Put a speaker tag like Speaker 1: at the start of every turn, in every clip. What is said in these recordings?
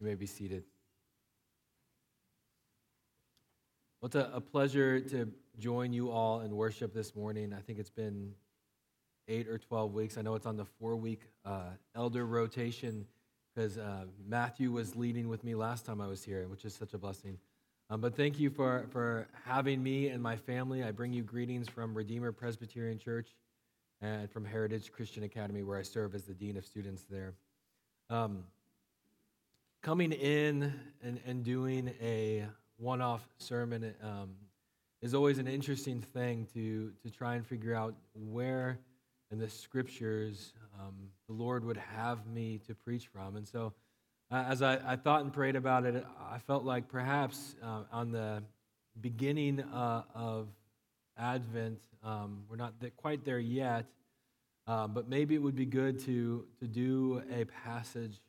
Speaker 1: You may be seated. Well, it's a, a pleasure to join you all in worship this morning. I think it's been eight or 12 weeks. I know it's on the four week uh, elder rotation because uh, Matthew was leading with me last time I was here, which is such a blessing. Um, but thank you for, for having me and my family. I bring you greetings from Redeemer Presbyterian Church and from Heritage Christian Academy, where I serve as the Dean of Students there. Um, coming in and, and doing a one off sermon um, is always an interesting thing to, to try and figure out where in the scriptures um, the Lord would have me to preach from. And so, uh, as I, I, thought and prayed about it, I felt like perhaps uh, on the beginning uh, of Advent, um, we're not th- quite there yet, uh, but maybe it would be good to, to do a passage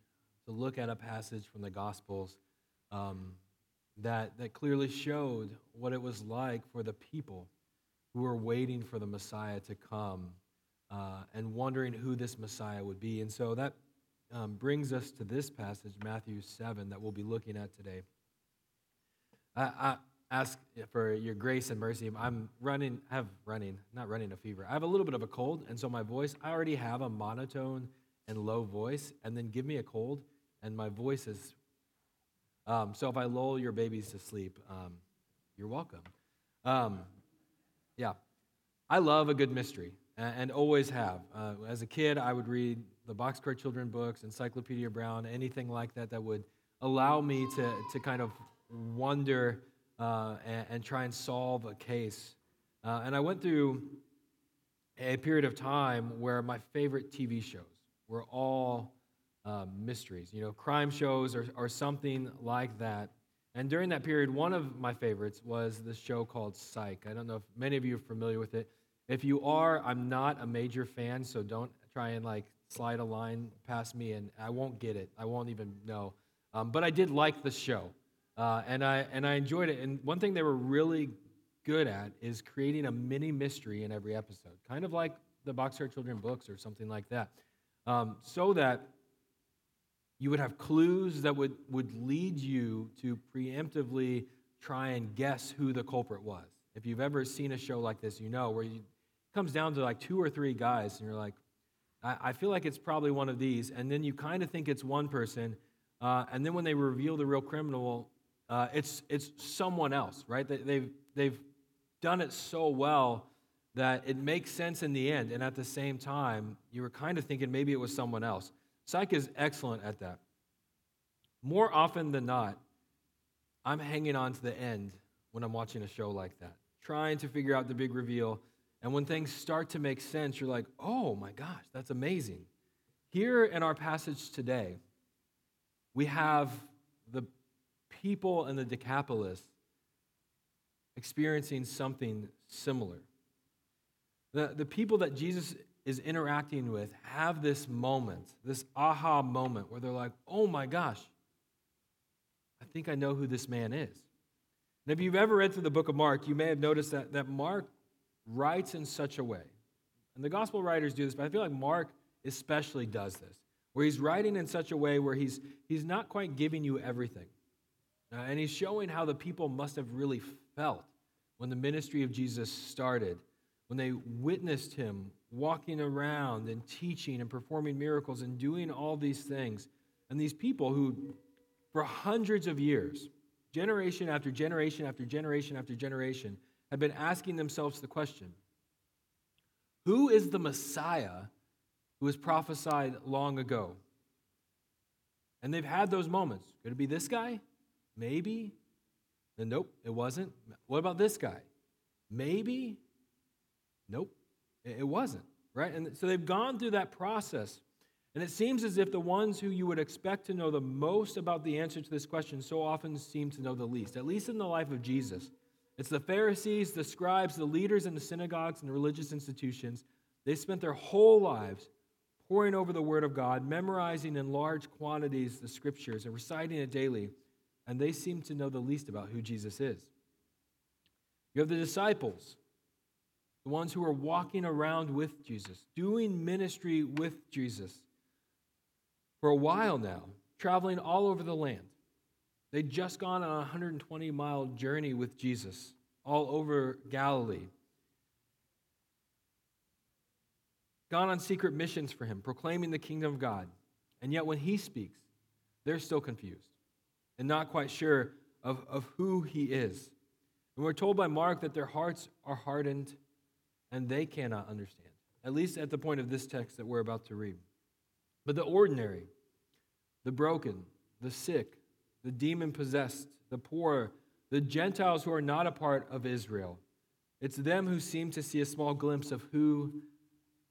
Speaker 1: to look at a passage from the Gospels um, that, that clearly showed what it was like for the people who were waiting for the Messiah to come uh, and wondering who this Messiah would be. And so that um, brings us to this passage, Matthew 7, that we'll be looking at today. I, I ask for your grace and mercy. I'm running, I have running, not running a fever. I have a little bit of a cold, and so my voice, I already have a monotone and low voice, and then give me a cold, and my voice is. Um, so if I lull your babies to sleep, um, you're welcome. Um, yeah, I love a good mystery, and, and always have. Uh, as a kid, I would read the Boxcar Children books, Encyclopedia Brown, anything like that that would allow me to, to kind of wonder uh, and, and, try and solve a case. Uh, and I went through a period of time where my favorite TV shows were all uh, mysteries, you know, crime shows or, or something like that. And during that period, one of my favorites was the show called Psych. I don't know if many of you are familiar with it. If you are, I'm not a major fan, so don't try and like slide a line past me, and I won't get it. I won't even know. Um, but I did like the show, uh, and I and I enjoyed it. And one thing they were really good at is creating a mini mystery in every episode, kind of like the Boxcar Children books or something like that, um, so that you would have clues that would, would lead you to preemptively try and guess who the culprit was. If you've ever seen a show like this, you know where you, it comes down to like two or three guys, and you're like, I, I feel like it's probably one of these. And then you kind of think it's one person. Uh, and then when they reveal the real criminal, uh, it's, it's someone else, right? They, they've, they've done it so well that it makes sense in the end. And at the same time, you were kind of thinking maybe it was someone else. Psych is excellent at that. More often than not, I'm hanging on to the end when I'm watching a show like that, trying to figure out the big reveal. And when things start to make sense, you're like, oh my gosh, that's amazing. Here in our passage today, we have the people in the Decapolis experiencing something similar. The, the people that Jesus is interacting with have this moment, this aha moment where they're like, oh my gosh, I think I know who this man is. And if you've ever read through the book of Mark, you may have noticed that, that Mark writes in such a way, and the gospel writers do this, but I feel like Mark especially does this, where he's writing in such a way where he's, he's not quite giving you everything. Uh, and he's showing how the people must have really felt when the ministry of Jesus started, when they witnessed him walking around and teaching and performing miracles and doing all these things. And these people who, for hundreds of years, generation after generation after generation after generation, have been asking themselves the question Who is the Messiah who was prophesied long ago? And they've had those moments. Could it be this guy? Maybe. Nope, it wasn't. What about this guy? Maybe. Nope. It wasn't, right? And so they've gone through that process. And it seems as if the ones who you would expect to know the most about the answer to this question so often seem to know the least, at least in the life of Jesus. It's the Pharisees, the scribes, the leaders in the synagogues and the religious institutions. They spent their whole lives poring over the Word of God, memorizing in large quantities the Scriptures, and reciting it daily, and they seem to know the least about who Jesus is. You have the disciples the ones who are walking around with Jesus, doing ministry with Jesus for a while now, traveling all over the land. They'd just gone on a 120 mile journey with Jesus all over Galilee. Gone on secret missions for him, proclaiming the kingdom of God. And yet, when he speaks, they're still confused and not quite sure of, of who he is. And we're told by Mark that their hearts are hardened and they cannot understand, at least at the point of this text that we're about to read. But the ordinary, the broken, the sick, the demon possessed, the poor, the Gentiles who are not a part of Israel, it's them who seem to see a small glimpse of who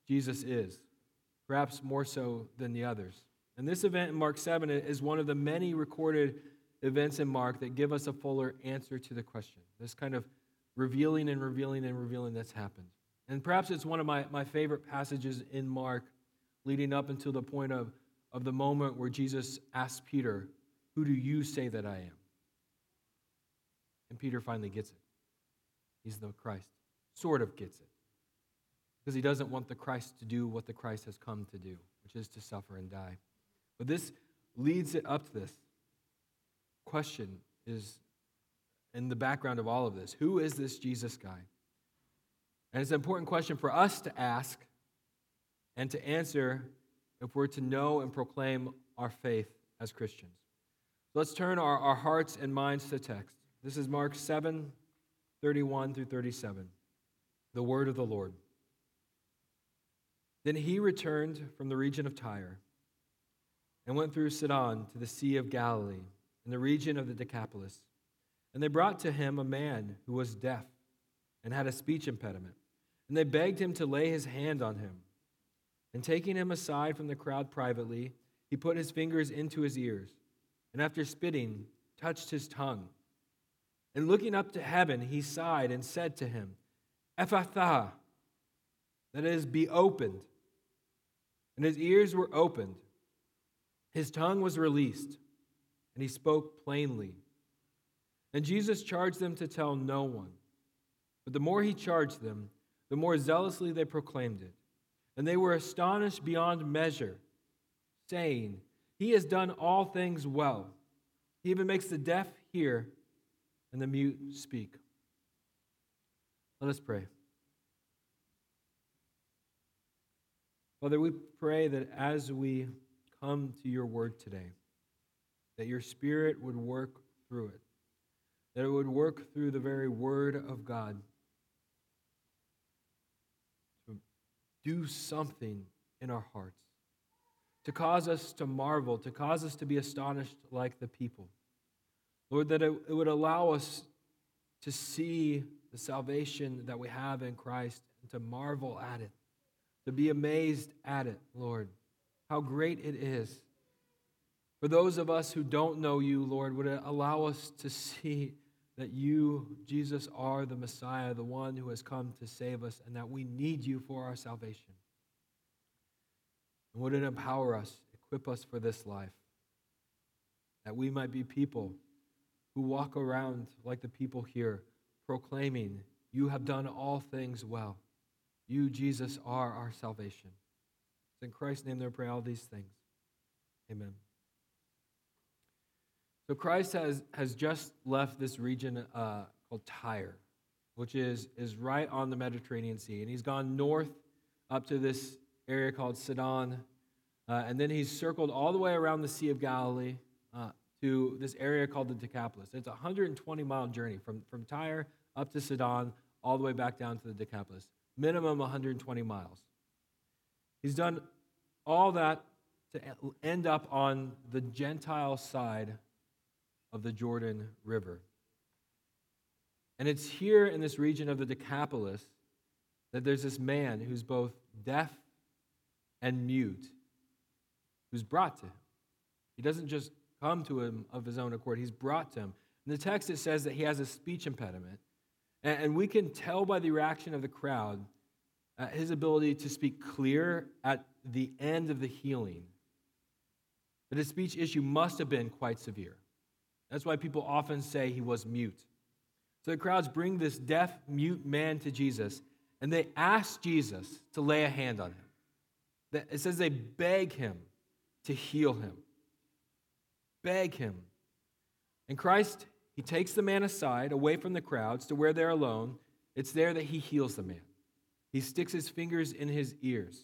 Speaker 1: Jesus is, perhaps more so than the others. And this event in Mark 7 is one of the many recorded events in Mark that give us a fuller answer to the question. This kind of revealing and revealing and revealing that's happened. And perhaps it's one of my, my favorite passages in Mark leading up until the point of, of the moment where Jesus asks Peter, Who do you say that I am? And Peter finally gets it. He's the Christ. Sort of gets it. Because he doesn't want the Christ to do what the Christ has come to do, which is to suffer and die. But this leads it up to this question is in the background of all of this who is this Jesus guy? And it's an important question for us to ask and to answer if we're to know and proclaim our faith as Christians. Let's turn our, our hearts and minds to text. This is Mark 7 31 through 37, the word of the Lord. Then he returned from the region of Tyre and went through Sidon to the Sea of Galilee in the region of the Decapolis. And they brought to him a man who was deaf and had a speech impediment. And they begged him to lay his hand on him. And taking him aside from the crowd privately, he put his fingers into his ears, and after spitting, touched his tongue. And looking up to heaven, he sighed and said to him, Ephphatha, that is, be opened. And his ears were opened, his tongue was released, and he spoke plainly. And Jesus charged them to tell no one. But the more he charged them, the more zealously they proclaimed it. And they were astonished beyond measure, saying, He has done all things well. He even makes the deaf hear and the mute speak. Let us pray. Father, we pray that as we come to your word today, that your spirit would work through it, that it would work through the very word of God do something in our hearts, to cause us to marvel, to cause us to be astonished like the people. Lord, that it, it would allow us to see the salvation that we have in Christ and to marvel at it to be amazed at it, Lord. How great it is. For those of us who don't know you, Lord, would it allow us to see that you, Jesus, are the Messiah, the one who has come to save us, and that we need you for our salvation. And would it empower us, equip us for this life, that we might be people who walk around like the people here, proclaiming, You have done all things well. You, Jesus, are our salvation. It's in Christ's name that I pray all these things. Amen. So Christ has, has just left this region uh, called Tyre, which is, is right on the Mediterranean Sea. And he's gone north up to this area called Sidon. Uh, and then he's circled all the way around the Sea of Galilee uh, to this area called the Decapolis. It's a 120 mile journey from, from Tyre up to Sidon, all the way back down to the Decapolis minimum 120 miles. He's done all that to end up on the Gentile side of the Jordan River. And it's here in this region of the Decapolis that there's this man who's both deaf and mute who's brought to him. He doesn't just come to him of his own accord, he's brought to him. In the text, it says that he has a speech impediment. And we can tell by the reaction of the crowd uh, his ability to speak clear at the end of the healing that his speech issue must have been quite severe. That's why people often say he was mute. So the crowds bring this deaf, mute man to Jesus, and they ask Jesus to lay a hand on him. It says they beg him to heal him. beg him. And Christ, he takes the man aside, away from the crowds, to where they're alone. It's there that he heals the man. He sticks his fingers in his ears.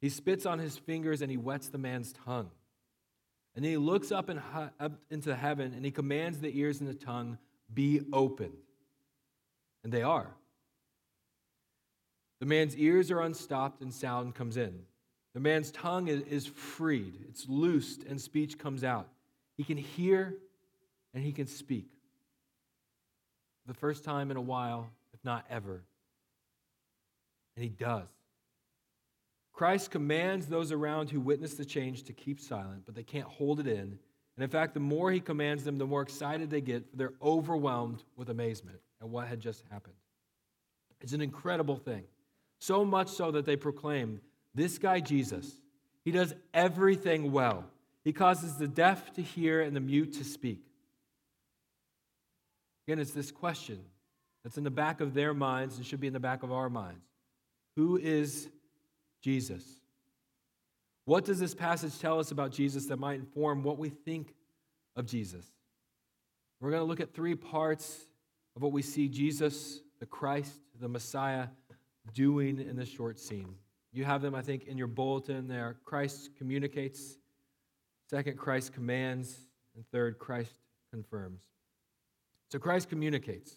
Speaker 1: He spits on his fingers and he wets the man's tongue. And then he looks up, in, up into heaven and he commands the ears and the tongue, be opened. And they are. The man's ears are unstopped and sound comes in. The man's tongue is freed, it's loosed, and speech comes out. He can hear and he can speak. For the first time in a while, if not ever. And he does. Christ commands those around who witness the change to keep silent, but they can't hold it in. And in fact, the more he commands them, the more excited they get, they're overwhelmed with amazement at what had just happened. It's an incredible thing. So much so that they proclaim this guy, Jesus, he does everything well. He causes the deaf to hear and the mute to speak. Again, it's this question that's in the back of their minds and should be in the back of our minds Who is Jesus? What does this passage tell us about Jesus that might inform what we think of Jesus? We're going to look at three parts of what we see Jesus, the Christ, the Messiah, doing in this short scene. You have them, I think, in your bulletin there. Christ communicates. Second, Christ commands. And third, Christ confirms. So Christ communicates.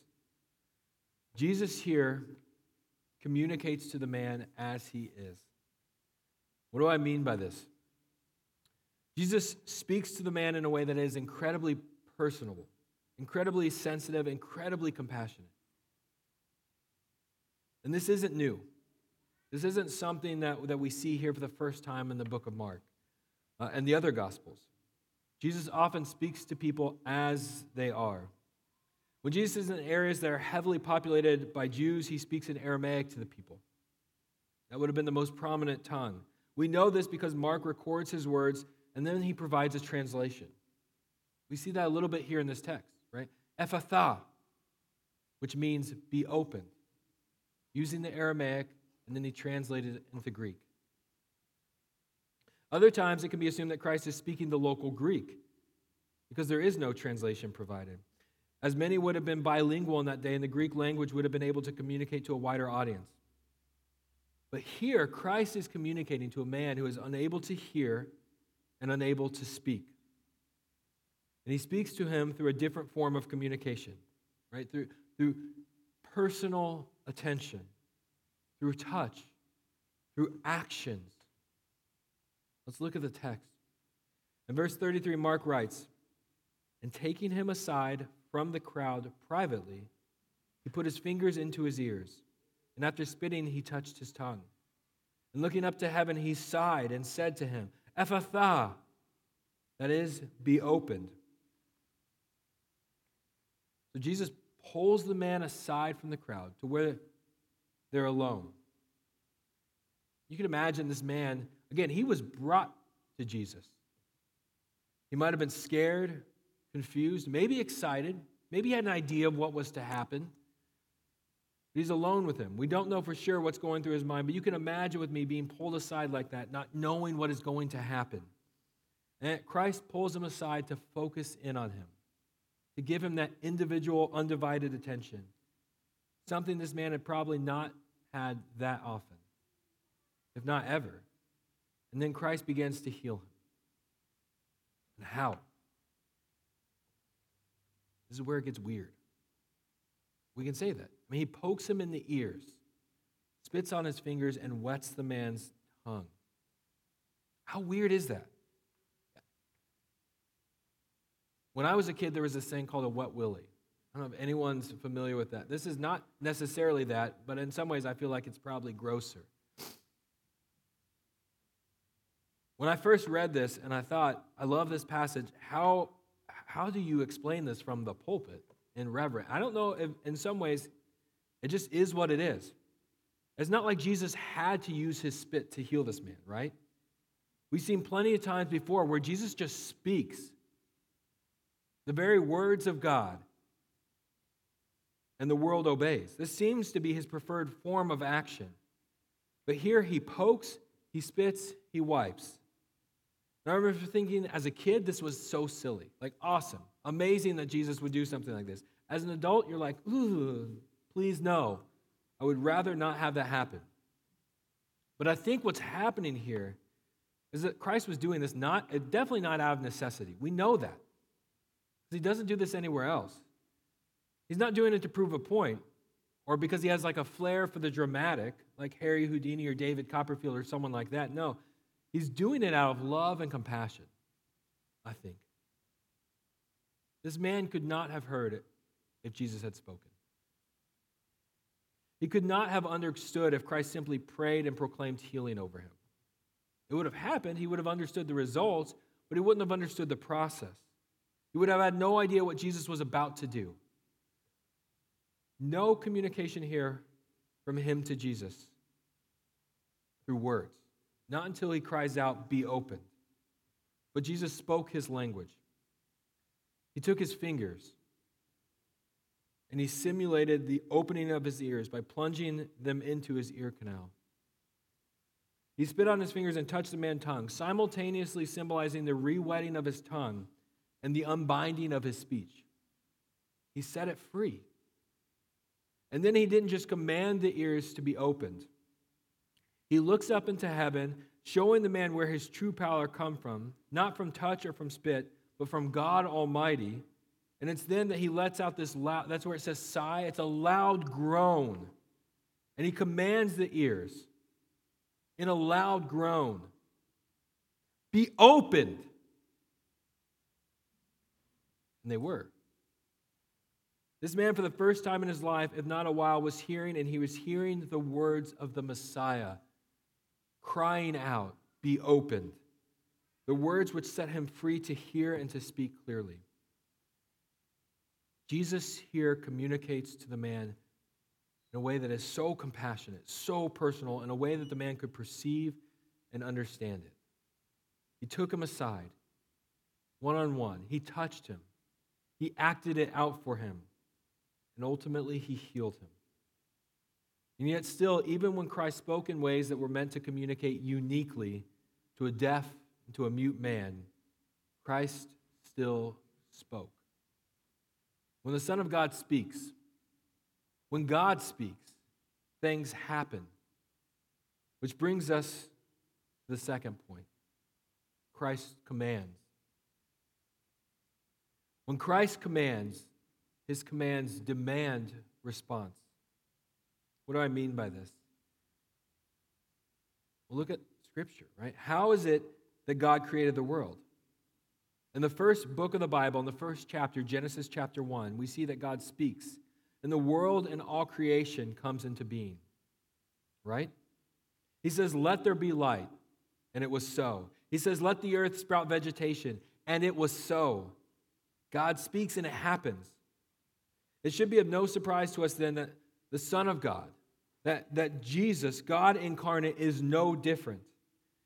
Speaker 1: Jesus here communicates to the man as he is. What do I mean by this? Jesus speaks to the man in a way that is incredibly personable, incredibly sensitive, incredibly compassionate. And this isn't new. This isn't something that, that we see here for the first time in the book of Mark uh, and the other Gospels. Jesus often speaks to people as they are. When Jesus is in areas that are heavily populated by Jews, he speaks in Aramaic to the people. That would have been the most prominent tongue. We know this because Mark records his words and then he provides a translation. We see that a little bit here in this text, right? Ephphatha, which means be open, using the Aramaic, and then he translated it into Greek. Other times it can be assumed that Christ is speaking the local Greek because there is no translation provided as many would have been bilingual in that day, and the Greek language would have been able to communicate to a wider audience. But here, Christ is communicating to a man who is unable to hear and unable to speak. And he speaks to him through a different form of communication, right? Through, through personal attention, through touch, through actions. Let's look at the text. In verse 33, Mark writes, And taking him aside from the crowd privately, he put his fingers into his ears, and after spitting, he touched his tongue. And looking up to heaven, he sighed and said to him, Ephphatha, that is, be opened. So Jesus pulls the man aside from the crowd to where they're alone. You can imagine this man, again, he was brought to Jesus. He might have been scared confused, maybe excited, maybe had an idea of what was to happen. He's alone with him. We don't know for sure what's going through his mind, but you can imagine with me being pulled aside like that, not knowing what is going to happen. And Christ pulls him aside to focus in on him, to give him that individual, undivided attention. Something this man had probably not had that often, if not ever. And then Christ begins to heal him. And how? This is where it gets weird. We can say that. I mean, he pokes him in the ears, spits on his fingers, and wets the man's tongue. How weird is that? When I was a kid, there was this thing called a wet willy. I don't know if anyone's familiar with that. This is not necessarily that, but in some ways, I feel like it's probably grosser. When I first read this and I thought, I love this passage, how how do you explain this from the pulpit in reverent? I don't know if in some ways it just is what it is. It's not like Jesus had to use his spit to heal this man, right? We've seen plenty of times before where Jesus just speaks the very words of God and the world obeys. This seems to be his preferred form of action. But here he pokes, he spits, he wipes. And I remember thinking as a kid, this was so silly. Like, awesome, amazing that Jesus would do something like this. As an adult, you're like, ooh, please no. I would rather not have that happen. But I think what's happening here is that Christ was doing this not, uh, definitely not out of necessity. We know that. He doesn't do this anywhere else. He's not doing it to prove a point or because he has like a flair for the dramatic, like Harry Houdini or David Copperfield or someone like that. No, he's doing it out of love and compassion, I think. This man could not have heard it if Jesus had spoken. He could not have understood if Christ simply prayed and proclaimed healing over him. It would have happened, he would have understood the results, but he wouldn't have understood the process. He would have had no idea what Jesus was about to do. No communication here from him to Jesus through words, not until he cries out, Be open. But Jesus spoke his language. He took his fingers and he simulated the opening of his ears by plunging them into his ear canal. He spit on his fingers and touched the man's tongue, simultaneously symbolizing the rewetting of his tongue and the unbinding of his speech. He set it free. And then he didn't just command the ears to be opened. He looks up into heaven, showing the man where his true power come from, not from touch or from spit, but from God Almighty. And it's then that he lets out this loud, that's where it says sigh, it's a loud groan. And he commands the ears in a loud groan be opened. And they were. This man, for the first time in his life, if not a while, was hearing, and he was hearing the words of the Messiah crying out, Be opened. The words which set him free to hear and to speak clearly. Jesus here communicates to the man in a way that is so compassionate, so personal, in a way that the man could perceive and understand it. He took him aside, one on one. He touched him, he acted it out for him and ultimately he healed him. And yet, still, even when Christ spoke in ways that were meant to communicate uniquely to a deaf and to a mute man, Christ still spoke. When the Son of God speaks, when God speaks, things happen. Which brings us to the second point Christ commands. When Christ commands, his commands demand response. What do I mean by this? Well, look at Scripture, right? How is it that God created the world? In the first book of the Bible, in the first chapter, Genesis chapter 1, we see that God speaks, and the world and all creation comes into being, right? He says, Let there be light, and it was so. He says, Let the earth sprout vegetation, and it was so. God speaks, and it happens. It should be of no surprise to us then that the Son of God, that, that Jesus, God incarnate, is no different.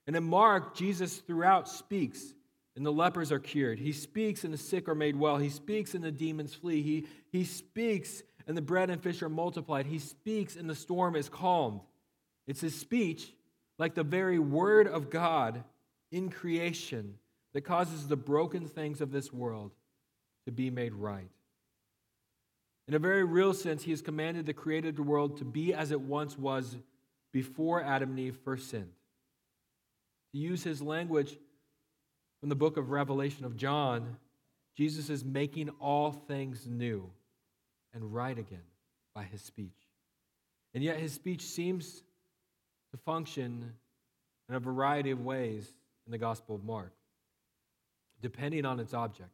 Speaker 1: And in Mark, Jesus throughout speaks, and the lepers are cured. He speaks, and the sick are made well. He speaks, and the demons flee. He, he speaks, and the bread and fish are multiplied. He speaks, and the storm is calmed. It's his speech, like the very word of God in creation, that causes the broken things of this world to be made right. In a very real sense, he has commanded the created world to be as it once was before Adam and Eve first sinned. To use his language from the book of Revelation of John, Jesus is making all things new and right again by his speech. And yet his speech seems to function in a variety of ways in the Gospel of Mark, depending on its object.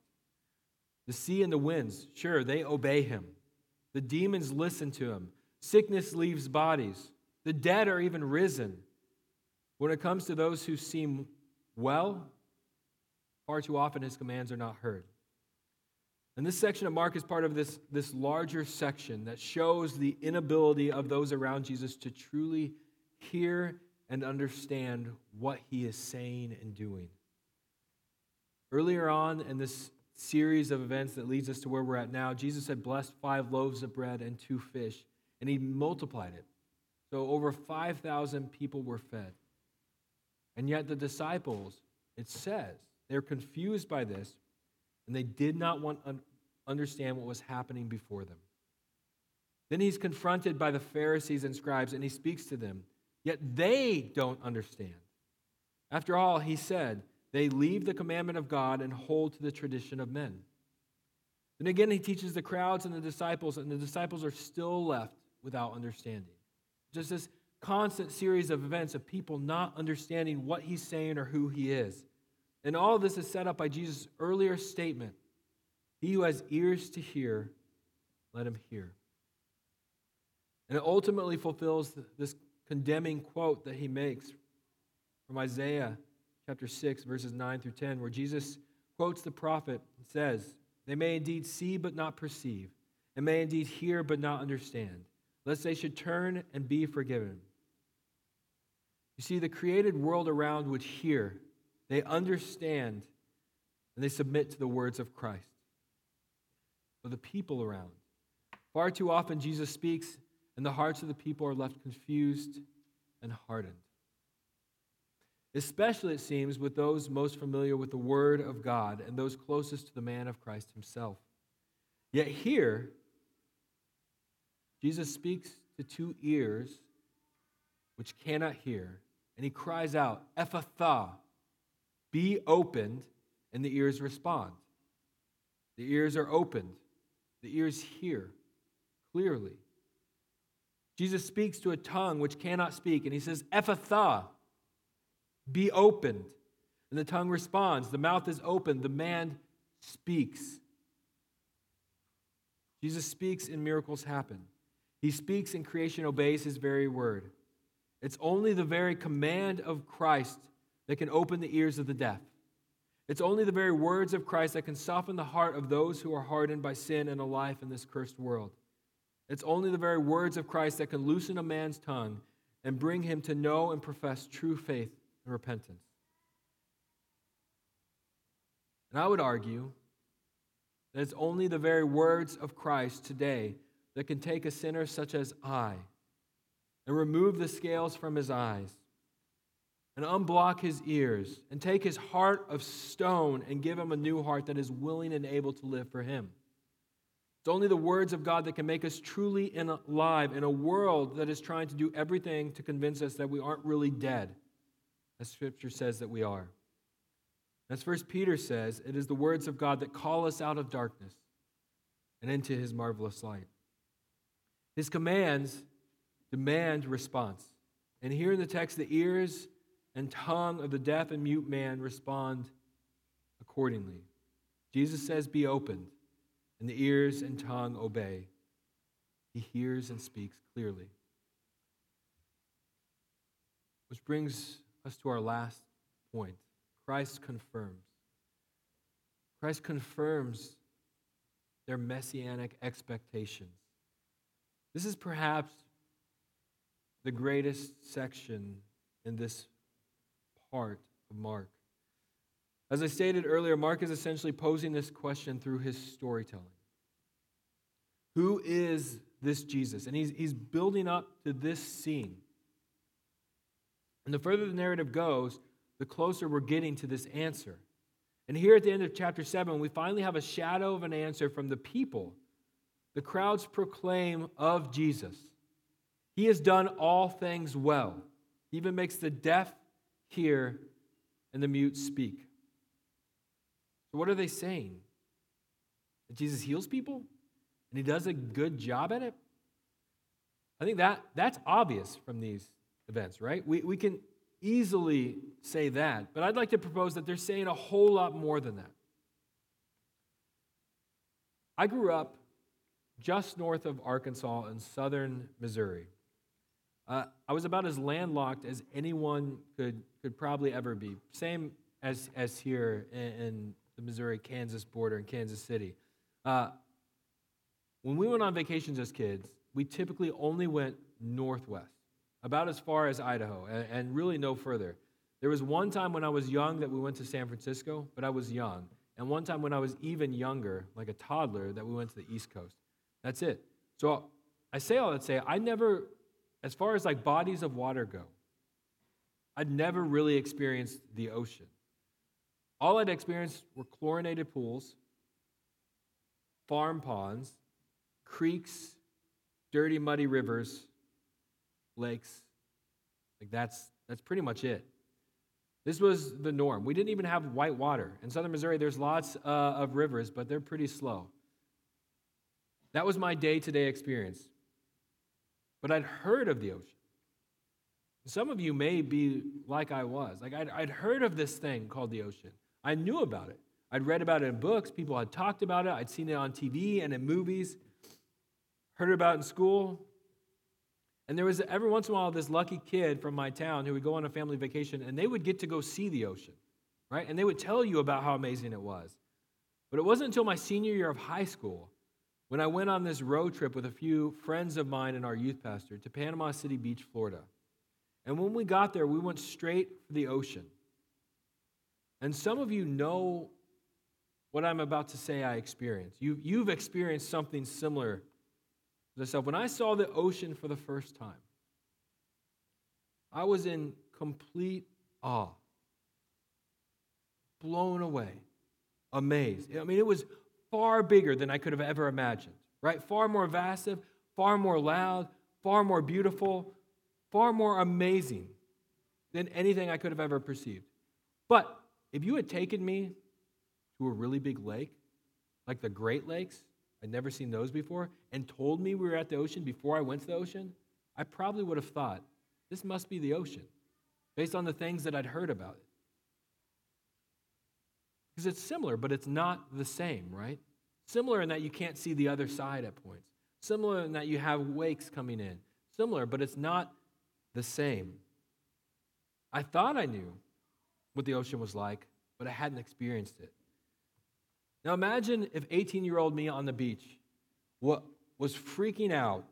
Speaker 1: The sea and the winds, sure, they obey him. The demons listen to him. Sickness leaves bodies. The dead are even risen. When it comes to those who seem well, far too often his commands are not heard. And this section of Mark is part of this, this larger section that shows the inability of those around Jesus to truly hear and understand what he is saying and doing. Earlier on in this series of events that leads us to where we're at now, Jesus had blessed five loaves of bread and two fish, and he multiplied it. So over 5,000 people were fed. And yet the disciples, It says they're confused by this, and they did not want to understand what was happening before them. Then he's confronted by the Pharisees and scribes, and he speaks to them, yet they don't understand. After all, he said, they leave the commandment of God and hold to the tradition of men. Then again, he teaches the crowds and the disciples, and the disciples are still left without understanding. Just this constant series of events of people not understanding what he's saying or who he is. And all this is set up by Jesus' earlier statement He who has ears to hear, let him hear. And it ultimately fulfills this condemning quote that he makes from Isaiah chapter 6, verses 9 through 10, where Jesus quotes the prophet and says, They may indeed see but not perceive, and may indeed hear but not understand, lest they should turn and be forgiven. You see, the created world around would hear, they understand, and they submit to the words of Christ. But the people around, far too often Jesus speaks, and the hearts of the people are left confused and hardened especially, it seems, with those most familiar with the Word of God and those closest to the man of Christ himself. Yet here, Jesus speaks to two ears which cannot hear, and he cries out, Ephphatha, be opened, and the ears respond. The ears are opened, the ears hear clearly. Jesus speaks to a tongue which cannot speak, and he says, Ephphatha, be opened. And the tongue responds. The mouth is opened. The man speaks. Jesus speaks and miracles happen. He speaks and creation obeys his very word. It's only the very command of Christ that can open the ears of the deaf. It's only the very words of Christ that can soften the heart of those who are hardened by sin and a life in this cursed world. It's only the very words of Christ that can loosen a man's tongue and bring him to know and profess true faith and repentance. And I would argue that it's only the very words of Christ today that can take a sinner such as I and remove the scales from his eyes and unblock his ears and take his heart of stone and give him a new heart that is willing and able to live for him. It's only the words of God that can make us truly alive in a world that is trying to do everything to convince us that we aren't really dead as Scripture says that we are. As First Peter says, it is the words of God that call us out of darkness and into his marvelous light. His commands demand response. And here in the text, the ears and tongue of the deaf and mute man respond accordingly. Jesus says, Be opened, and the ears and tongue obey. He hears and speaks clearly. Which brings us to our last point. Christ confirms. Christ confirms their messianic expectations. This is perhaps the greatest section in this part of Mark. As I stated earlier, Mark is essentially posing this question through his storytelling Who is this Jesus? And he's, he's building up to this scene. And the further the narrative goes, the closer we're getting to this answer. And here at the end of chapter 7, we finally have a shadow of an answer from the people. The crowds proclaim of Jesus. He has done all things well. He even makes the deaf hear and the mute speak. So, what are they saying? That Jesus heals people and he does a good job at it? I think that, that's obvious from these events, right? We, we can easily say that, but I'd like to propose that they're saying a whole lot more than that. I grew up just north of Arkansas in southern Missouri. Uh, I was about as landlocked as anyone could, could probably ever be. Same as, as here in, in the Missouri Kansas border in Kansas City. Uh, when we went on vacations as kids, we typically only went northwest about as far as Idaho, and, and really no further. There was one time when I was young that we went to San Francisco, but I was young. And one time when I was even younger, like a toddler, that we went to the East Coast. That's it. So I say all that to say, I never, as far as like bodies of water go, I'd never really experienced the ocean. All I'd experienced were chlorinated pools, farm ponds, creeks, dirty, muddy rivers, lakes. Like that's that's pretty much it. This was the norm. We didn't even have white water. In southern Missouri, there's lots uh, of rivers, but they're pretty slow. That was my day to day experience. But I'd heard of the ocean. Some of you may be like I was. Like I'd, I'd heard of this thing called the ocean. I knew about it. I'd read about it in books. People had talked about it. I'd seen it on TV and in movies. Heard about in school. And there was every once in a while this lucky kid from my town who would go on a family vacation and they would get to go see the ocean, right? And they would tell you about how amazing it was. But it wasn't until my senior year of high school when I went on this road trip with a few friends of mine and our youth pastor to Panama City Beach, Florida. And when we got there, we went straight for the ocean. And some of you know what I'm about to say I experienced. You, you've experienced something similar to myself. When I saw the ocean for the first time, I was in complete awe, blown away, amazed. I mean, it was far bigger than I could have ever imagined, right? Far more vast, far more loud, far more beautiful, far more amazing than anything I could have ever perceived. But if you had taken me to a really big lake, like the Great Lakes, I'd never seen those before, and told me we were at the ocean before I went to the ocean, I probably would have thought, this must be the ocean, based on the things that I'd heard about it. Because it's similar, but it's not the same, right? Similar in that you can't see the other side at points. Similar in that you have wakes coming in. Similar, but it's not the same. I thought I knew what the ocean was like, but I hadn't experienced it. Now imagine if 18 year old me on the beach was freaking out,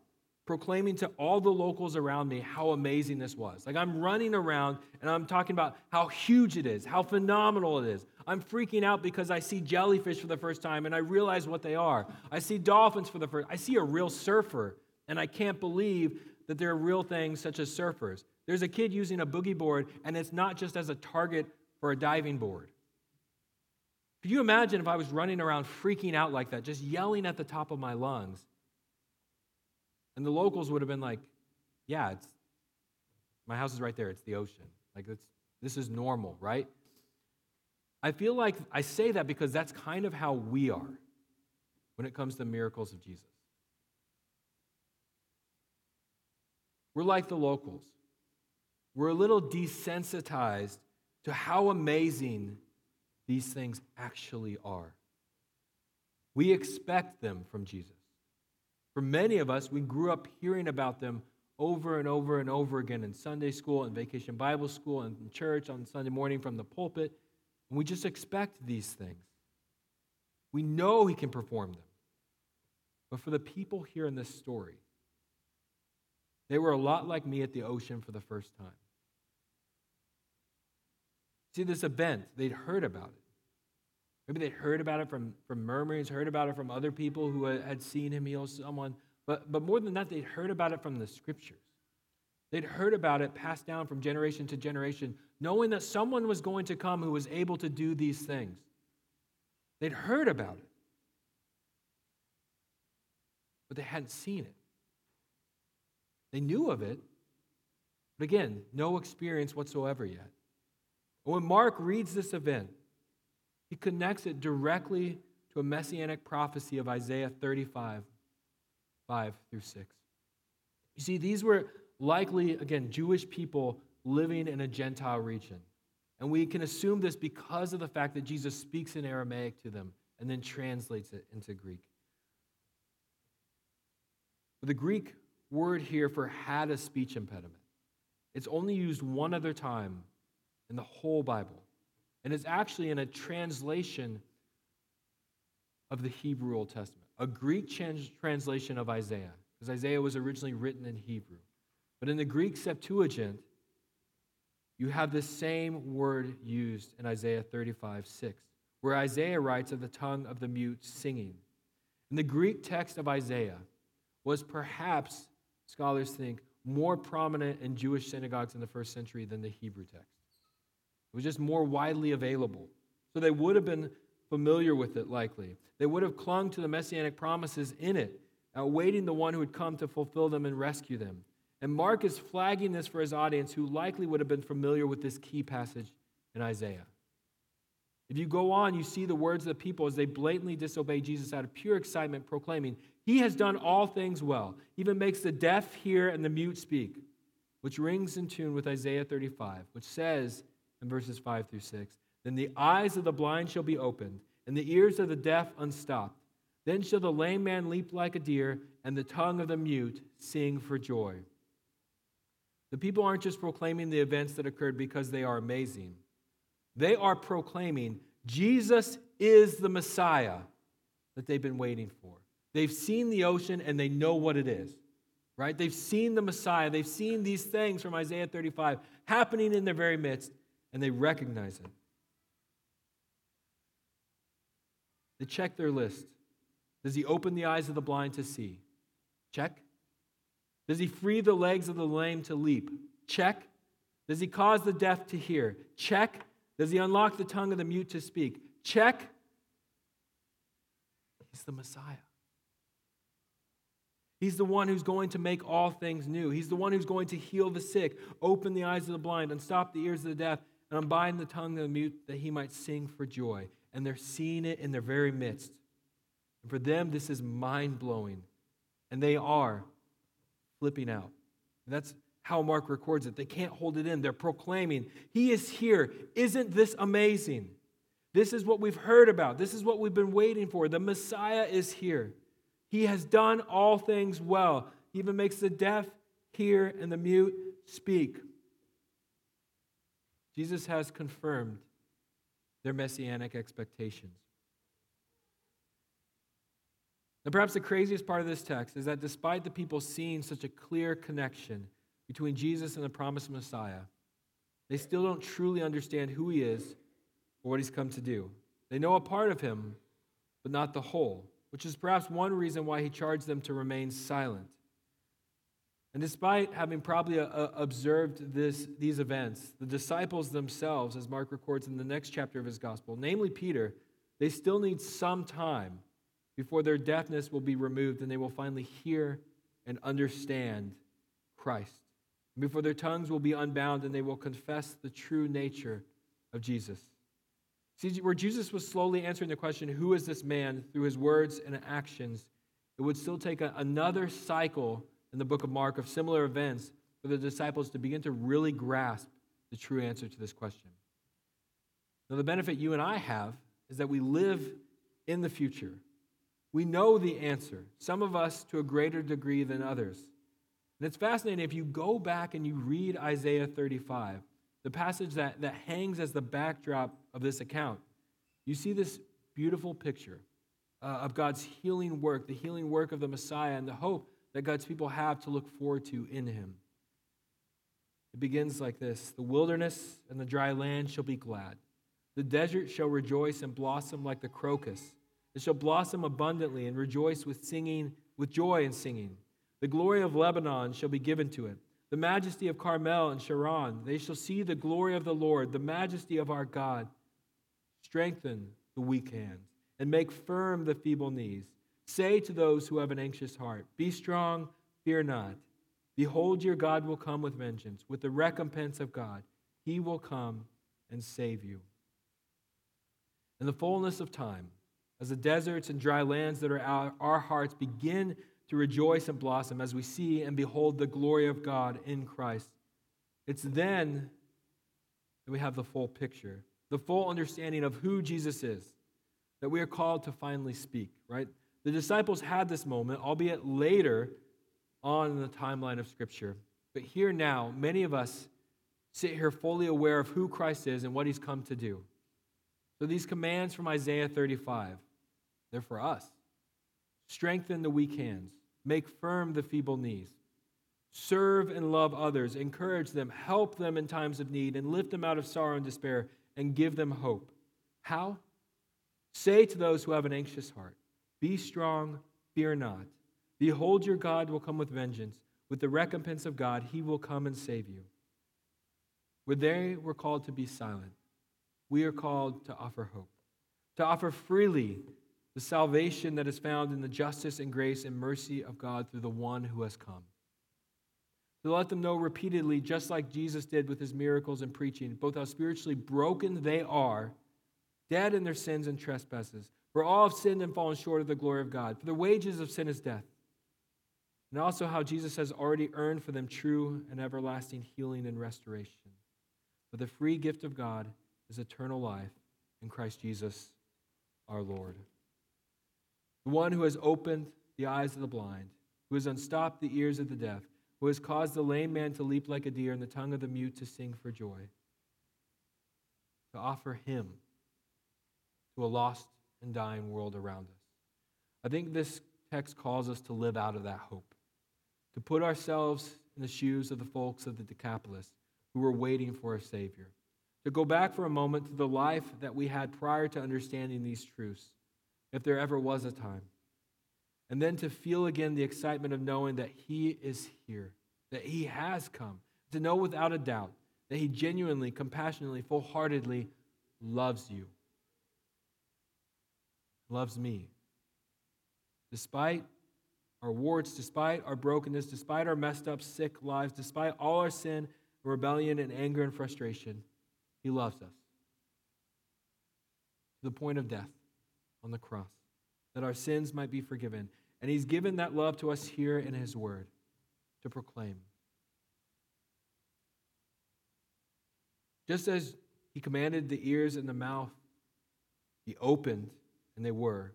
Speaker 1: proclaiming to all the locals around me how amazing this was. Like I'm running around and I'm talking about how huge it is, how phenomenal it is. I'm freaking out because I see jellyfish for the first time and I realize what they are. I see dolphins for the first I see a real surfer and I can't believe that there are real things such as surfers. There's a kid using a boogie board, and it's not just as a target for a diving board. Could you imagine if I was running around freaking out like that, just yelling at the top of my lungs? And the locals would have been like, yeah, it's my house is right there. It's the ocean. Like it's this is normal, right? I feel like I say that because that's kind of how we are when it comes to miracles of Jesus. We're like the locals. We're a little desensitized to how amazing these things actually are. We expect them from Jesus. For many of us, we grew up hearing about them over and over and over again in Sunday school and vacation Bible school and in church on Sunday morning from the pulpit. And we just expect these things. We know He can perform them. But for the people here in this story, they were a lot like me at the ocean for the first time. See, this event, they'd heard about it. Maybe they'd heard about it from, from murmurings, heard about it from other people who had seen him heal someone. But, but more than that, they'd heard about it from the scriptures. They'd heard about it passed down from generation to generation, knowing that someone was going to come who was able to do these things. They'd heard about it, but they hadn't seen it. They knew of it, but again, no experience whatsoever yet. When Mark reads this event, he connects it directly to a messianic prophecy of Isaiah 35, 5 through 6. You see, these were likely, again, Jewish people living in a Gentile region. And we can assume this because of the fact that Jesus speaks in Aramaic to them and then translates it into Greek. The Greek word here for had a speech impediment. It's only used one other time in the whole Bible. And it's actually in a translation of the Hebrew Old Testament, a Greek translation of Isaiah, because Isaiah was originally written in Hebrew. But in the Greek Septuagint, you have the same word used in Isaiah 35 6, where Isaiah writes of the tongue of the mute singing. And the Greek text of Isaiah was perhaps scholars think, more prominent in Jewish synagogues in the first century than the Hebrew text. Was just more widely available. So they would have been familiar with it, likely. They would have clung to the messianic promises in it, awaiting the one who would come to fulfill them and rescue them. And Mark is flagging this for his audience, who likely would have been familiar with this key passage in Isaiah. If you go on, you see the words of the people as they blatantly disobey Jesus out of pure excitement, proclaiming, He has done all things well, even makes the deaf hear and the mute speak, which rings in tune with Isaiah 35, which says in verses 5 through 6 Then the eyes of the blind shall be opened, and the ears of the deaf unstopped. Then shall the lame man leap like a deer, and the tongue of the mute sing for joy. The people aren't just proclaiming the events that occurred because they are amazing. They are proclaiming Jesus is the Messiah that they've been waiting for. They've seen the ocean and they know what it is, right? They've seen the Messiah. They've seen these things from Isaiah 35 happening in their very midst, and they recognize it. They check their list. Does he open the eyes of the blind to see? Check. Does he free the legs of the lame to leap? Check. Does he cause the deaf to hear? Check. Does he unlock the tongue of the mute to speak? Check. He's the Messiah. He's the one who's going to make all things new. He's the one who's going to heal the sick, open the eyes of the blind, and stop the ears of the deaf, and unbind the tongue of the mute that he might sing for joy. And they're seeing it in their very midst. And for them, this is mind blowing. And they are flipping out. And that's how Mark records it. They can't hold it in. They're proclaiming, He is here. Isn't this amazing? This is what we've heard about. This is what we've been waiting for. The Messiah is here. He has done all things well. He even makes the deaf hear and the mute speak. Jesus has confirmed their messianic expectations. And perhaps the craziest part of this text is that despite the people seeing such a clear connection between Jesus and the promised Messiah, they still don't truly understand who he is or what he's come to do. They know a part of him, but not the whole, which is perhaps one reason why he charged them to remain silent. And despite having probably uh, uh, observed this, these events, the disciples themselves, as Mark records in the next chapter of his gospel, namely Peter, they still need some time before their deafness will be removed and they will finally hear and understand Christ. Before their tongues will be unbound and they will confess the true nature of Jesus. See, where Jesus was slowly answering the question, Who is this man, through his words and actions, it would still take a, another cycle in the book of Mark of similar events for the disciples to begin to really grasp the true answer to this question. Now, the benefit you and I have is that we live in the future. We know the answer, some of us to a greater degree than others. And it's fascinating if you go back and you read Isaiah 35, the passage that, that hangs as the backdrop of this account, you see this beautiful picture uh, of God's healing work, the healing work of the Messiah, and the hope that God's people have to look forward to in Him. It begins like this The wilderness and the dry land shall be glad, the desert shall rejoice and blossom like the crocus. It shall blossom abundantly and rejoice with singing, with joy and singing. The glory of Lebanon shall be given to it. The majesty of Carmel and Sharon. They shall see the glory of the Lord, the majesty of our God. Strengthen the weak hands and make firm the feeble knees. Say to those who have an anxious heart, Be strong, fear not. Behold, your God will come with vengeance, with the recompense of God. He will come and save you. In the fullness of time, as the deserts and dry lands that are our, our hearts begin to rejoice and blossom as we see and behold the glory of God in Christ. It's then that we have the full picture, the full understanding of who Jesus is, that we are called to finally speak, right? The disciples had this moment, albeit later on in the timeline of Scripture. But here now, many of us sit here fully aware of who Christ is and what he's come to do. So these commands from Isaiah 35 they're for us. Strengthen the weak hands, make firm the feeble knees. Serve and love others, encourage them, help them in times of need, and lift them out of sorrow and despair, and give them hope. How? Say to those who have an anxious heart, Be strong, fear not. Behold, your God will come with vengeance. With the recompense of God, he will come and save you. Where they were called to be silent, we are called to offer hope. to offer freely the salvation that is found in the justice and grace and mercy of God through the one who has come. To let them know repeatedly, just like Jesus did with his miracles and preaching, both how spiritually broken they are, dead in their sins and trespasses. For all have sinned and fallen short of the glory of God. For the wages of sin is death. And also how Jesus has already earned for them true and everlasting healing and restoration. For the free gift of God is eternal life in Christ Jesus our Lord the one who has opened the eyes of the blind, who has unstopped the ears of the deaf, who has caused the lame man to leap like a deer and the tongue of the mute to sing for joy. To offer him to a lost and dying world around us. I think this text calls us to live out of that hope, to put ourselves in the shoes of the folks of the Decapolis who were waiting for a Savior, to go back for a moment to the life that we had prior to understanding these truths if there ever was a time. And then to feel again the excitement of knowing that He is here, that He has come, to know without a doubt that He genuinely, compassionately, full heartedly loves you, loves me. Despite our warts, despite our brokenness, despite our messed up, sick lives, despite all our sin, rebellion, and anger and frustration, He loves us to the point of death on the cross, that our sins might be forgiven. And he's given that love to us here in his word to proclaim. Just as he commanded the ears and the mouth be opened, and they were,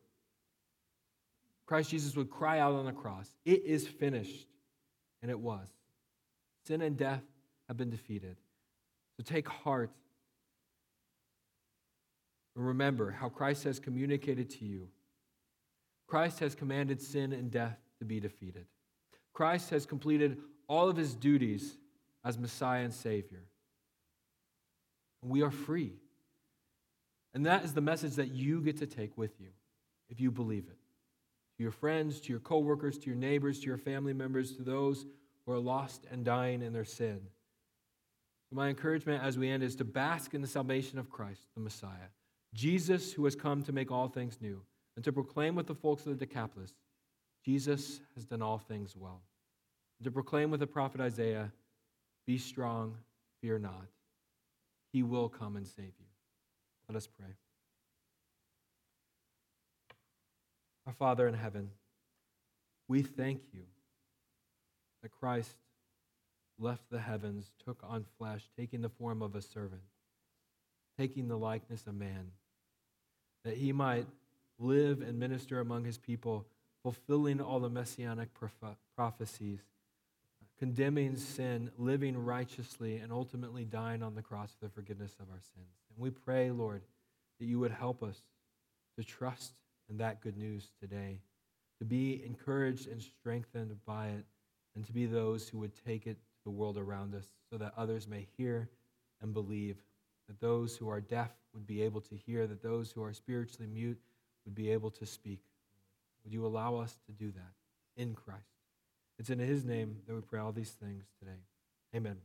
Speaker 1: Christ Jesus would cry out on the cross, It is finished. And it was. Sin and death have been defeated. So take heart and remember how Christ has communicated to you. Christ has commanded sin and death to be defeated. Christ has completed all of his duties as Messiah and Savior. And we are free. And that is the message that you get to take with you if you believe it. To your friends, to your coworkers, to your neighbors, to your family members, to those who are lost and dying in their sin. So my encouragement as we end is to bask in the salvation of Christ, the Messiah Jesus, who has come to make all things new, and to proclaim with the folks of the Decapolis, Jesus has done all things well. And to proclaim with the prophet Isaiah, Be strong, fear not. He will come and save you. Let us pray. Our Father in heaven, we thank you that Christ left the heavens, took on flesh, taking the form of a servant, taking the likeness of man that he might live and minister among his people, fulfilling all the messianic prophecies, condemning sin, living righteously, and ultimately dying on the cross for the forgiveness of our sins. And we pray, Lord, that you would help us to trust in that good news today, to be encouraged and strengthened by it, and to be those who would take it to the world around us so that others may hear and believe that those who are deaf would be able to hear, that those who are spiritually mute would be able to speak. Would you allow us to do that in Christ? It's in His name that we pray all these things today. Amen.